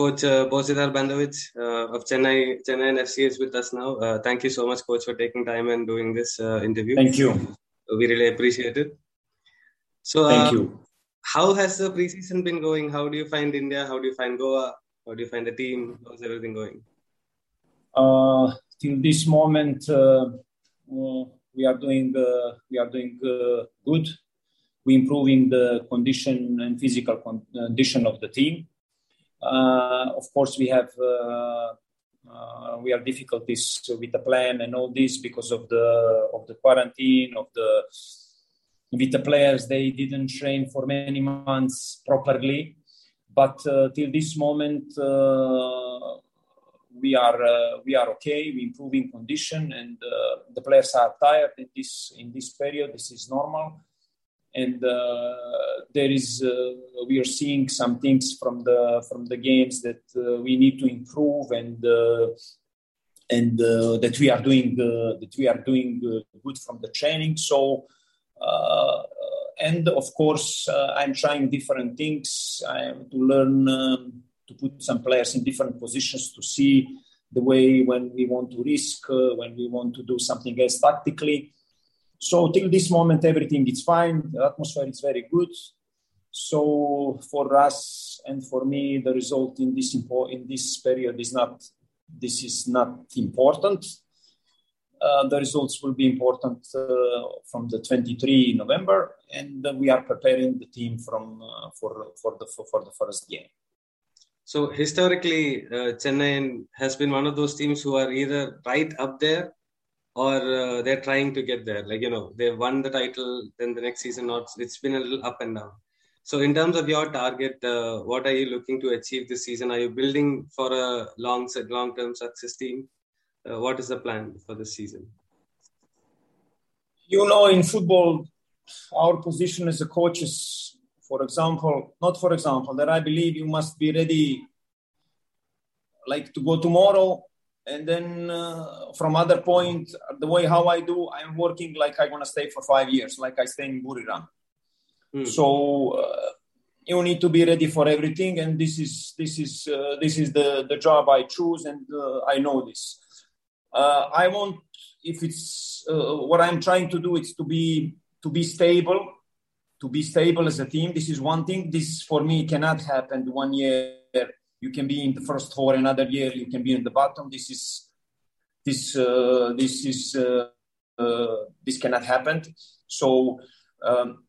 Coach uh, Božidar Bandović uh, of Chennai, Chennaiyin FC is with us now. Uh, thank you so much, Coach, for taking time and doing this uh, interview. Thank you. We really appreciate it. So, Thank uh, you. how has the preseason been going? How do you find India? How do you find Goa? How do you find the team? How's everything going? Uh, till this moment, uh, uh, we are doing uh, we are doing uh, good. We improving the condition and physical condition of the team. Uh, of course, we have uh, uh, we have difficulties with the plan and all this because of the of the quarantine of the with the players. They didn't train for many months properly, but uh, till this moment. Uh, we are uh, we are okay. We improving condition, and the players are tired in this in this period. This is normal, and uh, there is uh, we are seeing some things from the from the games that uh, we need to improve, and uh, and uh, that we are doing uh, that we are doing good from the training. So. And of course, I'm trying different things. I to learn um, to put some players in different positions to see the way when we want to risk, when we want to do something else tactically. So till this moment, everything is fine. The atmosphere is very good. So for us and for me, the result in this impo- in this period is not. This is not important. Uh, the results will be important uh, from the 23 November, and we are preparing the team from uh, for for the for, for the first game. So historically, uh, Chennai has been one of those teams who are either right up there or uh, they're trying to get there. Like you know, they won the title, then the next season, not. It's been a little up and down. So in terms of your target, uh, what are you looking to achieve this season? Are you building for a long long term success team? Uh, what is the plan for this season? You know, in football, our position as a coach is, for example, not for example, that I believe you must be ready, like to go tomorrow, and then uh, from other point, the way how I do, I'm working like I want to stay for five years, like I stay in Buriram. Hmm. So uh, you need to be ready for everything, and this is this is uh, this is the the job I choose, and uh, I know this. Uh, I want if it's uh, what I'm trying to do is to be to be stable, to be stable as a team. This is one thing. This for me cannot happen. One year you can be in the first four, another year you can be in the bottom. This is this uh, this is uh, uh, this cannot happen. So um,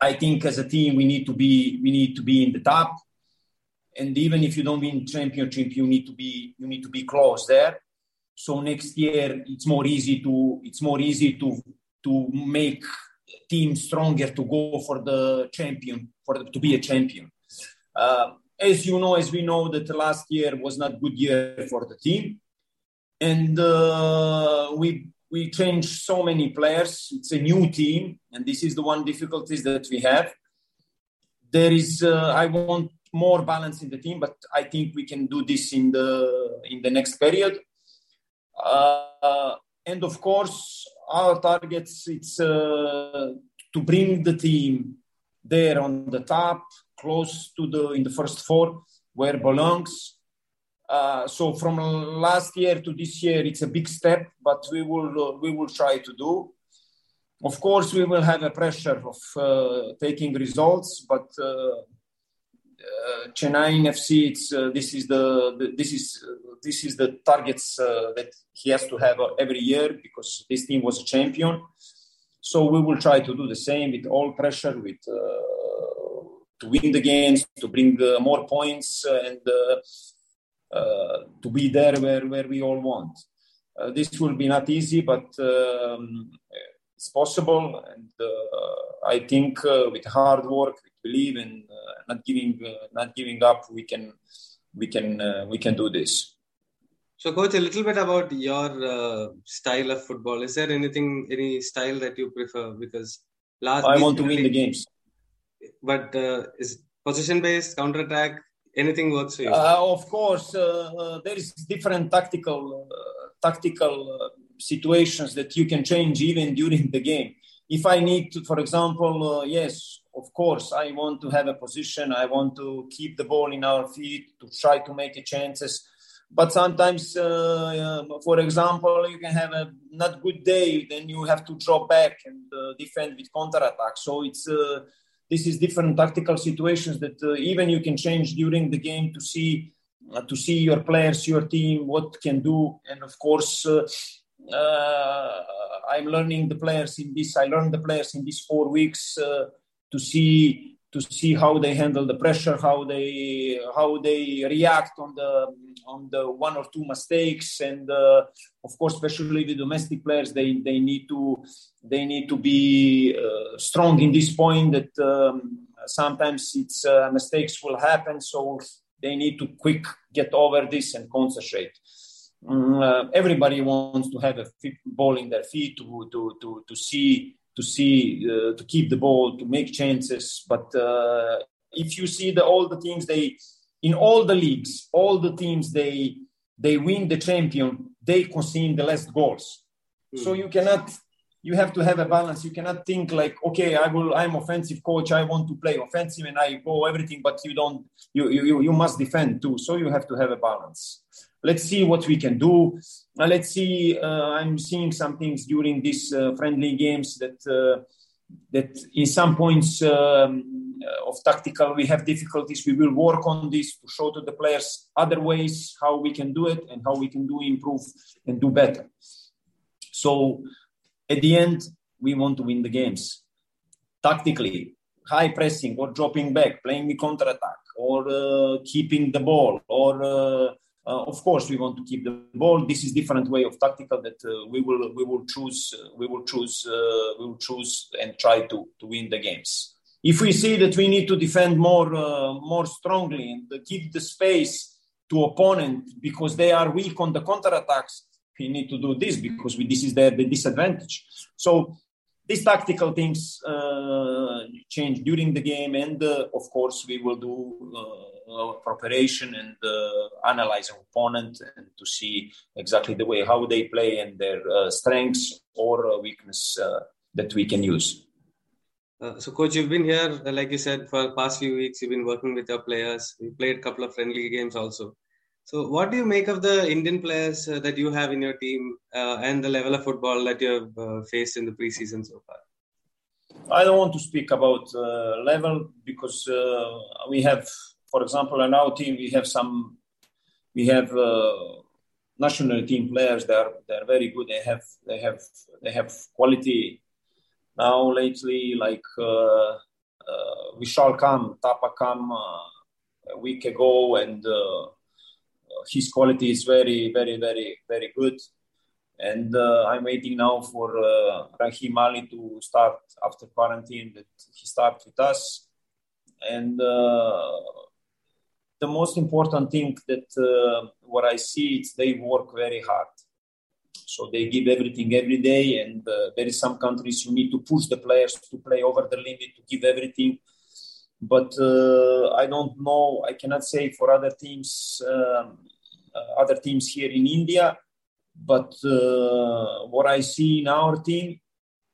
I think as a team we need to be we need to be in the top. And even if you don't win championship, you need to be you need to be close there. So next year it's more easy to it's more easy to to make team stronger to go for the champion for the, to be a champion. Uh, as you know, as we know that last year was not good year for the team, and uh, we we changed so many players. It's a new team, and this is the one difficulties that we have. There is uh, I want more balance in the team, but I think we can do this in the in the next period. Uh, and of course, our targets it's uh, to bring the team there on the top, close to the in the first four where belongs. Uh, so from last year to this year, it's a big step, but we will uh, we will try to do. Of course, we will have a pressure of uh, taking results, but uh, uh, Chennaiyin FC, it's uh, this is the, the this is uh, this is the targets uh, that he has to have every year because this team was a champion. So we will try to do the same with all pressure, with to win the games, to bring uh, more points, uh, and uh, uh, to be there where where we all want. Uh, this will be not easy, but um, it's possible, and uh, I think uh, with hard work, with belief, and uh, not giving uh, not giving up, we can we can uh, we can do this. So, coach, a little bit about your uh, style of football. Is there anything, any style that you prefer? Because last I want to win the games. But uh, is position based, counter attack, anything works for you? Uh, of course, uh, uh, there is different tactical tactical situations that you can change even during the game. If I need to, for example, yes, of course, I want to have a position. I want to keep the ball in our feet to try to make a chances. But sometimes, uh, for example, you can have a not good day, then you have to drop back and uh, defend with counter attack. So it's uh, this is different tactical situations that uh, even you can change during the game to see uh, to see your players, your team, what can do, and of course. I'm learning the players in this. I learned the players in these four weeks to see to see how they handle the pressure, how they how they react on the on the one or two mistakes, and uh, of course, especially the domestic players, they they need to they need to be uh, strong in this point that um, sometimes it's uh, mistakes will happen, so they need to quick get over this and concentrate. Um, everybody wants to have a ball in their feet to to to to see to see uh, to keep the ball to make chances. But uh, if you see the all the teams they in all the leagues all the teams they they win the champion they concede the less goals. Mm. so you cannot you have to have a balance. You cannot think like okay i will i'm offensive coach i want to play offensive and i go everything but you don't you you, you must defend too. So you have to have a balance let's see what we can do. Uh, let's see. Uh, I'm seeing some things during these uh, friendly games that uh, that in some points um, uh, of tactical we have difficulties. We will work on this to show to the players other ways how we can do it and how we can do improve and do better. So at the end, we want to win the games tactically. High pressing or dropping back, playing the counter attack, or uh, keeping the ball, or uh, of course, we want to keep the ball. This is different way of tactical that uh, we will we will choose uh, we will choose uh, we will choose and try to to win the games. If we see that we need to defend more uh, more strongly and give the space to opponent because they are weak on the counter attacks, we need to do this because we, this is the, the disadvantage. So these tactical things uh, change during the game, and uh, of course, we will do uh, preparation and uh, analyze our opponent and to see exactly the way how they play and their uh, strengths or weakness that we can use. so, coach, you've been here, like you said, for past few weeks. You've been working with your players. You played a couple of friendly games also. So, what do you make of the Indian players uh, that you have in your team uh, and the level of football that you have uh, faced in the preseason so far? I don't want to speak about uh, level because uh, we have, for example, in our team we have some, we have uh, national team players. They are are very good. They have they have they have quality. Now lately, like Vishal Kam, Thapa Kam, a week ago, and his quality is very, very, very, very good. And uh, I'm waiting now for uh, Rahim Ali to start after quarantine that he starts with us. And uh, the most important thing that uh, what I see is they work very hard. So they give everything every day, and uh, there is some countries you need to push the players to play over the limit to give everything but uh, I don't know. I cannot say for other teams um, other teams here in India. But uh, what I see in our team,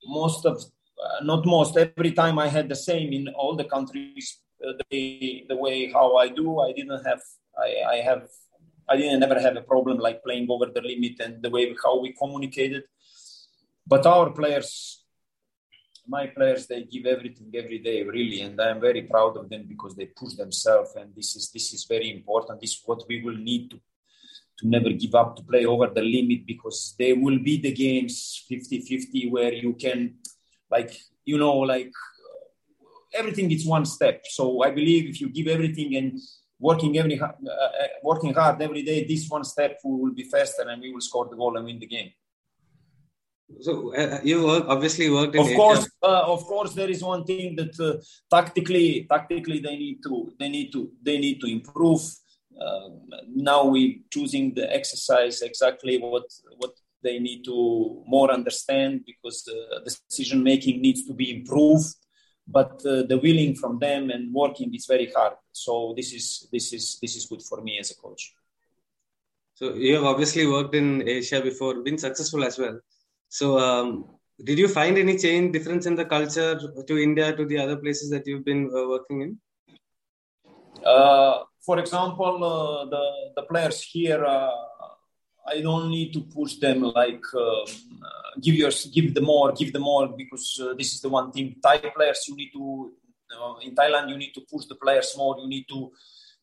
most of, uh, not most, every time I had the same in all the countries. the, the way how I do, I didn't have, I, I have I didn't ever have a problem like playing over the limit and the way how we communicated. But our players, my players, they give everything every day, really, and I am very proud of them because they push themselves, and this is this is very important. This is what we will need to to never give up to play over the limit because there will be the games 50-50 where you can like you know like everything is one step. So i believe if you give everything and working every uh, uh, working hard every day this one step will be faster and we will score the goal and win the game. So uh, you work, obviously worked of course uh, of course there is one thing that uh, tactically tactically they need to they need to they need to improve. uh, now we're choosing the exercise exactly what what they need to more understand because uh, the decision making needs to be improved but uh, the willing from them and working is very hard. So this is this is this is good for me as a coach. So you have obviously worked in asia before been successful as well. So um, did you find any change difference in the culture to India to the other places that you've been uh, working in? Uh, for example, uh, the the players here, uh, I don't need to push them like um, give your give them more, give them more because this is the one thing. Thai players, you need to in Thailand, you need to push the players more. You need to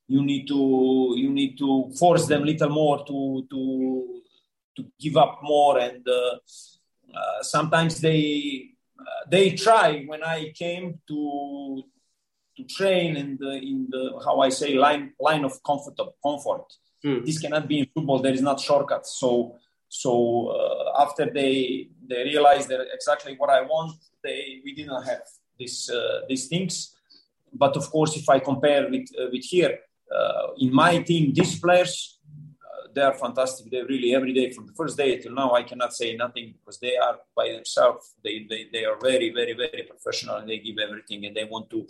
you need to you need to force them little more to to to give up more and uh, uh, sometimes they uh, they try when i came to to train in the in the how i say line line of comfort of comfort mm. this cannot be in football there is not shortcuts so so uh, after they they realized that exactly what i want they we didn't have this uh, these things but of course if i compare with with here uh, in my team, these players, uh, they are fantastic. They really every day from the first day till now, I cannot say nothing because they are by themselves. They, they, they are very, very, very professional and they give everything and they want to,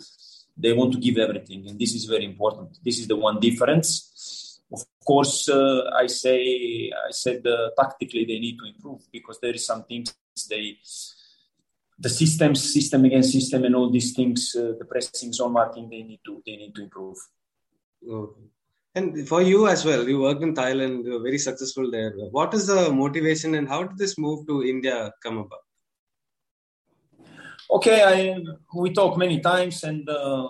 they want to give everything. And this is very important. This is the one difference. Of course, uh, I say, I said uh, tactically they need to improve because there is some things they, the systems, system against system, and all these things, uh, the pressing zone marking, they need to they need to improve. Okay. And for you as well, you worked in Thailand, you were very successful there. What is the motivation and how did this move to India come about? Okay, I, we talked many times and uh,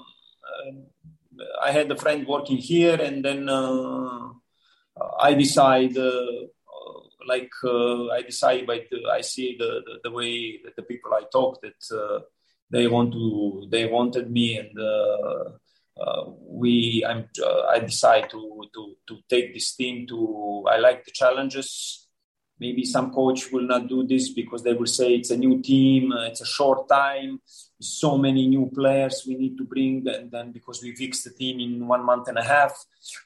I had a friend working here and then uh, I decide, uh, like uh, I decide, but I see the, the, the, way that the people I talk that uh, they want to, they wanted me and uh, uh, we I'm, uh, I decide to, to to take this team to I like the challenges. Maybe some coach will not do this because they will say it's a new team, uh, it's a short time, so many new players we need to bring, and then because we fixed the team in one month and a half.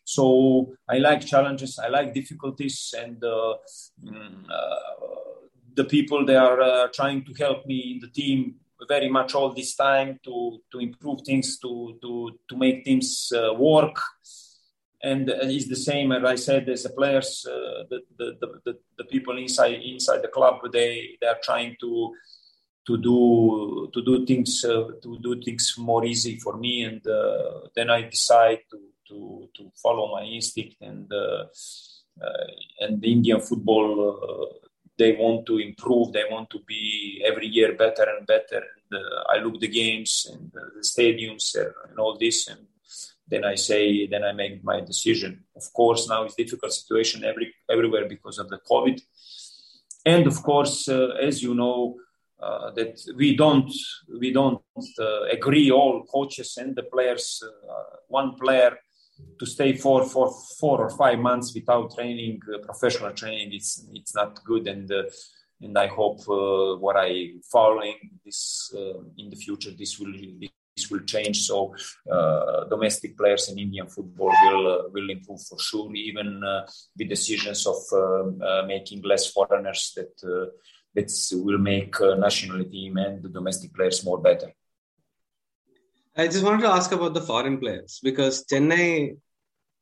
So I like challenges, I like difficulties, and uh, mm, uh, the people they are uh, trying to help me in the team very much all this time to to improve things, to to to make things uh, work. And it's the same as I said as the players, uh, the, the, the, the people inside inside the club. They they are trying to to do to do things uh, to do things more easy for me, and uh, then I decide to to to follow my instinct and. Uh, uh, and the Indian football they want to improve. They want to be every year better and better. And, uh, I look the games and uh, the stadiums and all this, and then I say, then I make my decision. Of course, now it's difficult situation every everywhere because of the COVID, and of course, uh, as you know. Uh, that we don't we don't uh, agree all coaches and the players uh, one player to stay for, for four or five months without training, uh, professional training, it's it's not good. And uh, and I hope what I following this in the future, this will will change. So uh, domestic players in Indian football will uh, will improve for sure. Even the decisions of making less foreigners that that will make national team and the domestic players more better. I just wanted to ask about the foreign players because Chennai,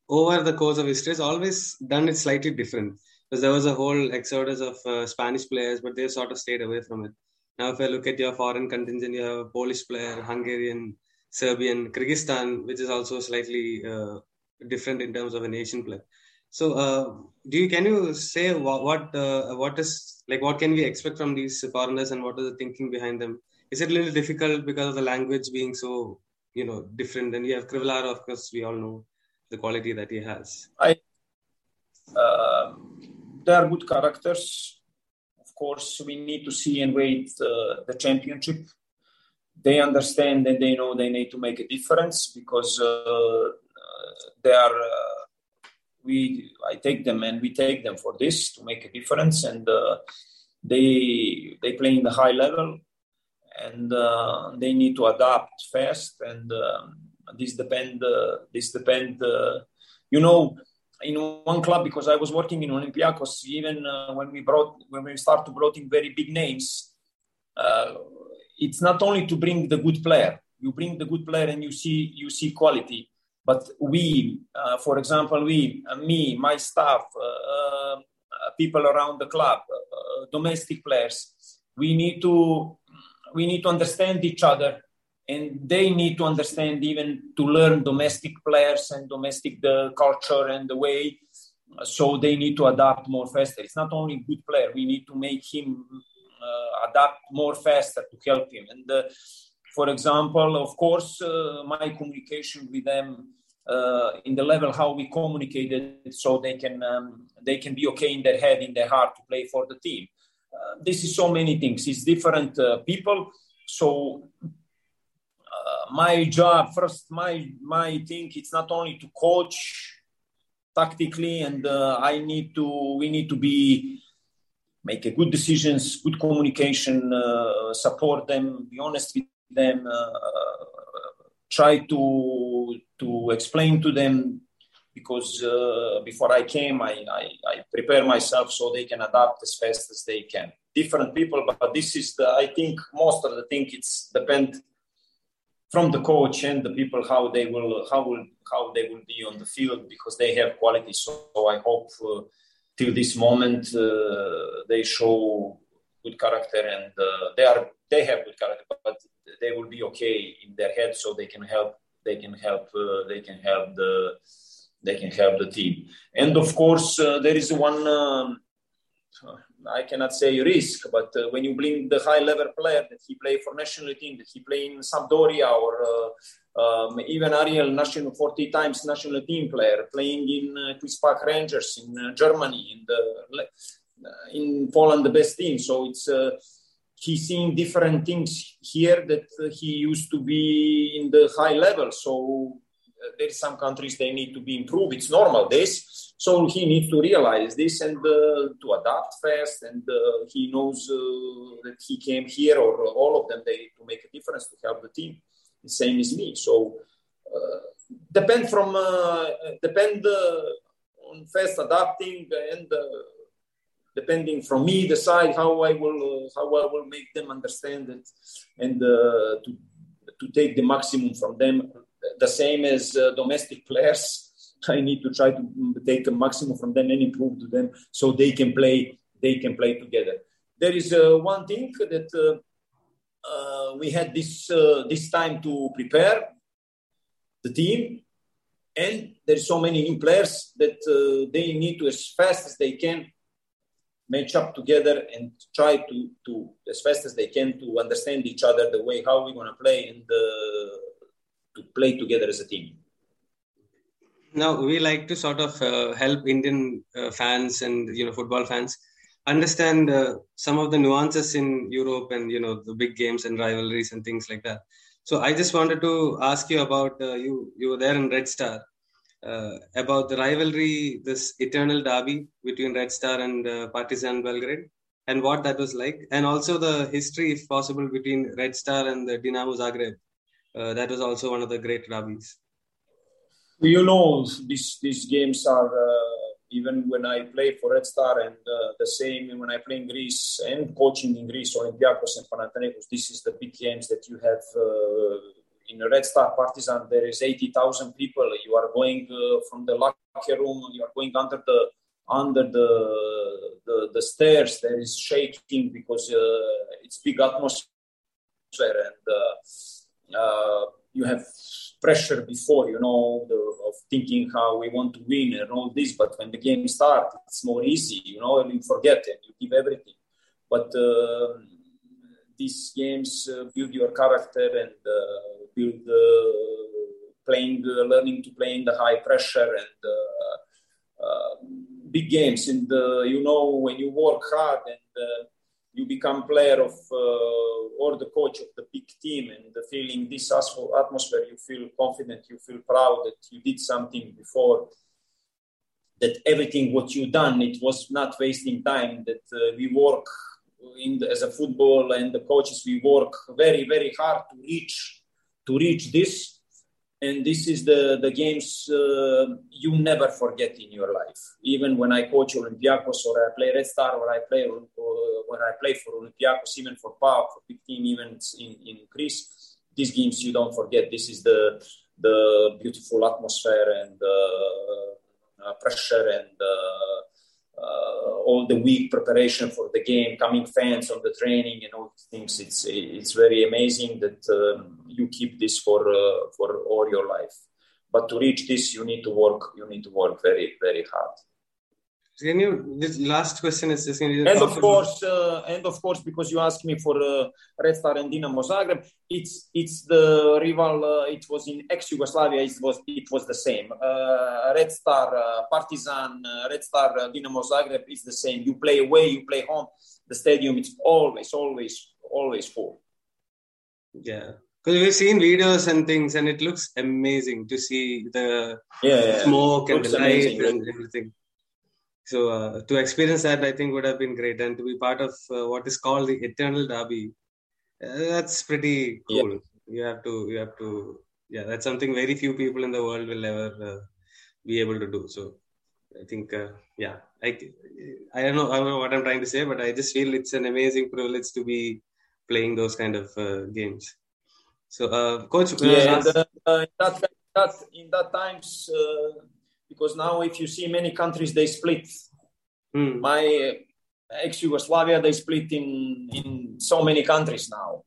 over the course of history, has always done it slightly different. Because there was a whole exodus of uh, Spanish players, but they sort of stayed away from it. Now, if I look at your foreign contingent, you have a Polish player, Hungarian, Serbian, Kyrgyzstan, which is also slightly uh, different in terms of an Asian player. So, uh, do you can you say what what, uh, what is like what can we expect from these foreigners and what is the thinking behind them? Is it a little difficult because of the language being so you know different? And you have Crivellaro, of course, we all know the quality that he has. I, uh, they are good characters. Course, we need to see and wait uh, the championship. They understand and they know they need to make a difference because uh, they are. Uh, we, I take them and we take them for this to make a difference, and uh, they they play in the high level and uh, they need to adapt fast and um, this depend uh, this depend uh, you know in one club because I was working in Olympiacos even uh, when we brought when we start to brought in very big names uh, it's not only to bring the good player. You bring the good player and you see you see quality. But we uh, for example we me my staff people around the club domestic players we need to we need to understand each other and they need to understand even to learn domestic players and domestic the culture and the way. So they need to adapt more faster. It's not only good player. We need to make him uh, adapt more faster to help him. And uh, for example of course uh, my communication with them uh, in the level how we communicated so they can um, they can be okay in their head in their heart to play for the team. Uh, this is so many things. It's different uh, people. So my job first my my thing it's not only to coach tactically and uh, i need to we need to be make a good decisions good communication uh, support them be honest with them try to to explain to them because uh, before I came, I, I, I prepare myself so they can adapt as fast as they can. Different people, but this is the I think most of the thing it's depend from the coach and the people how they will how will how they will be on the field because they have quality. So I hope uh, till this moment uh, they show good character and uh, they are they have good character, but they will be okay in their head so they can help they can help uh, they can help the they can help the team and of course uh, there is one um, I cannot say risk, but uh, when you bring the high level player that he play for national team, that he play in Sampdoria or uh, um, even Ariel, national 40 times national team player, playing in uh, Rangers in uh, Germany, in the in Poland, the best team. So it's he's seeing different things here that uh, he used to be in the high level. So uh, there's some countries they need to be improved. It's normal this. So he needs to realize this and uh, to adapt fast. And uh, he knows uh, that he came here, or all of them, they to make a difference to help the team. The same as me. So uh, depend from depend on fast adapting and depending from me decide how I will uh, how I will make them understand it and uh, to to take the maximum from them. The same as uh, domestic players. I need to try to take a maximum from them and improve to them so they can play they can play together. There is uh, one thing that uh, uh, we had this this time to prepare the team and there's so many new players that they need to as fast as they can match up together and try to, to as fast as they can to understand each other the way how we're to play and uh, to play together as a team now we like to sort of uh, help indian uh, fans and you know football fans understand uh, some of the nuances in europe and you know the big games and rivalries and things like that so i just wanted to ask you about uh, you you were there in red star uh, about the rivalry, this eternal derby between Red Star and uh, Partizan Belgrade, and what that was like, and also the history, if possible, between Red Star and the Dinamo Zagreb. Uh, that was also one of the great derbies. You know, these these games are uh, even when I play for Red Star and uh, the same when I play in Greece and coaching in Greece, Olympiacos and Panathinaikos. This is the big games that you have in Red Star Partizan, there is 80,000 people. You are going uh, from the locker room, you are going under the under the the, the stairs. There is shaking because uh, it's big atmosphere and uh, you have pressure before, you know, the, of thinking how we want to win and all this. But when the game starts, it's more easy, you know, and you forget and you give everything. But uh, these games uh, build your character and uh, build playing, learning to play in the high pressure and uh, uh, big games. And you know when you work hard and uh, you become player of uh, or the coach of the big team and the feeling this atmosphere you feel confident you feel proud that you did something before that everything what you done it was not wasting time that uh, we work in the, as a football and the coaches we work very very hard to reach to reach this. And this is the, the games uh, you never forget in your life. Even when I coach Olympiacos or I play Red Star or I play or when I play for Olympiacos, even for PAOK, for big team events in, in Greece, these games you don't forget. This is the the beautiful atmosphere and uh, uh, pressure and uh, uh, all the week preparation for the game, coming fans on the training and all things. It's it's very amazing that um, you keep this for uh, for all your life. But to reach this, you need to work. You need to work very very hard. Can you? This last question is just. And of course, uh, and of course, because you asked me for uh, Red Star and Dinamo Zagreb, it's it's the rival. Uh, it was in ex-Yugoslavia. It was it was the same. Uh, Red Star, uh, Partizan, uh, Red Star, Dinamo Zagreb is the same. You play away, you play home. The stadium is always, always, always full. Yeah, because we've seen videos and things, and it looks amazing to see the yeah, yeah. smoke and the light and everything. So uh, to experience that, I think would have been great, and to be part of uh, what is called the Eternal Derby, uh, that's pretty cool. Yeah. You have to, you have to, yeah, that's something very few people in the world will ever uh, be able to do. So I think, uh, yeah, I, I don't know, I don't know what I'm trying to say, but I just feel it's an amazing privilege to be playing those kind of uh, games. So, coach, yeah, and, in that, that in that times because now if you see many countries they split. Mm. my ex-yugoslavia they split in in so many countries now.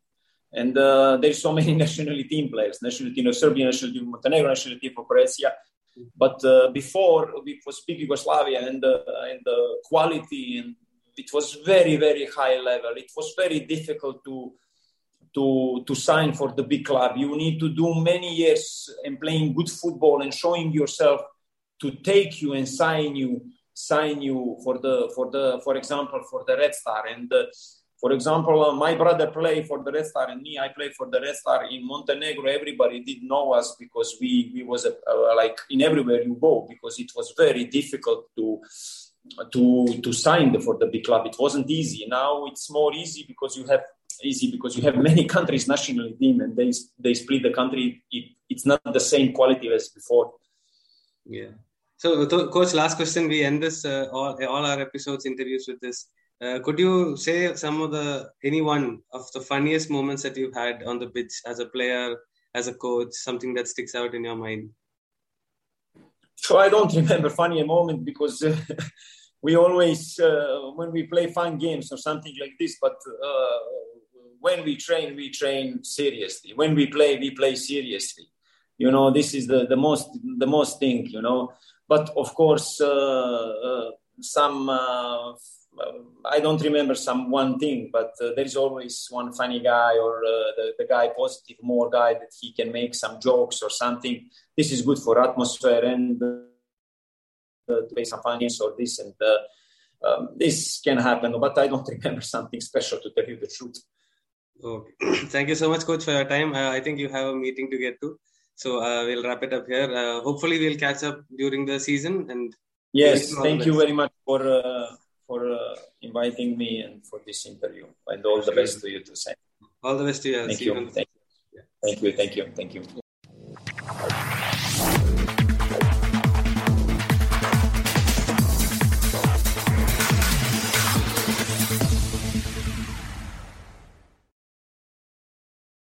And uh, there's so many nationality team players national team of serbia national team of montenegro national team of croatia. But uh, before it was big yugoslavia and uh, and the quality and it was very very high level. It was very difficult to to to sign for the big club. You need to do many years and playing good football and showing yourself to take you and sign you sign you for the for the for example for the red star. And uh, for example uh, my brother play for the red star and me i play for the red star in montenegro. Everybody did know us because we we was a, uh, like in everywhere you go because it was very difficult to to to sign for the big club. It wasn't easy. Now it's more easy because you have easy because you have many countries national team and they they split the country. It, it's not the same quality as before. Yeah so, coach, last question. We end this uh, all all our episodes interviews with this. Uh, could you say some of the any one of the funniest moments that you've had on the pitch as a player, as a coach, something that sticks out in your mind? So I don't remember funny moment because uh, we always uh, when we play fun games or something like this, but uh, when we train, we train seriously. When we play, we play seriously. You know, this is the the most the most thing. You know but of course, uh, uh, some uh, I don't remember some one thing, but uh, there is always one funny guy or uh, the, the guy positive more guy that he can make some jokes or something. This is good for atmosphere and uh, to play some funny or this and um, this can happen. But I don't remember something special to tell you the truth. Okay, thank you so much, coach, for your time. I think you have a meeting to get to. So uh, we'll wrap it up here. Uh, hopefully, we'll catch up during the season. And yes, thank you very much for uh, for uh, inviting me and for this interview. And all the best to you to say. All the best to you. Thank you. Thank, you. Thank you. Thank you. Thank you.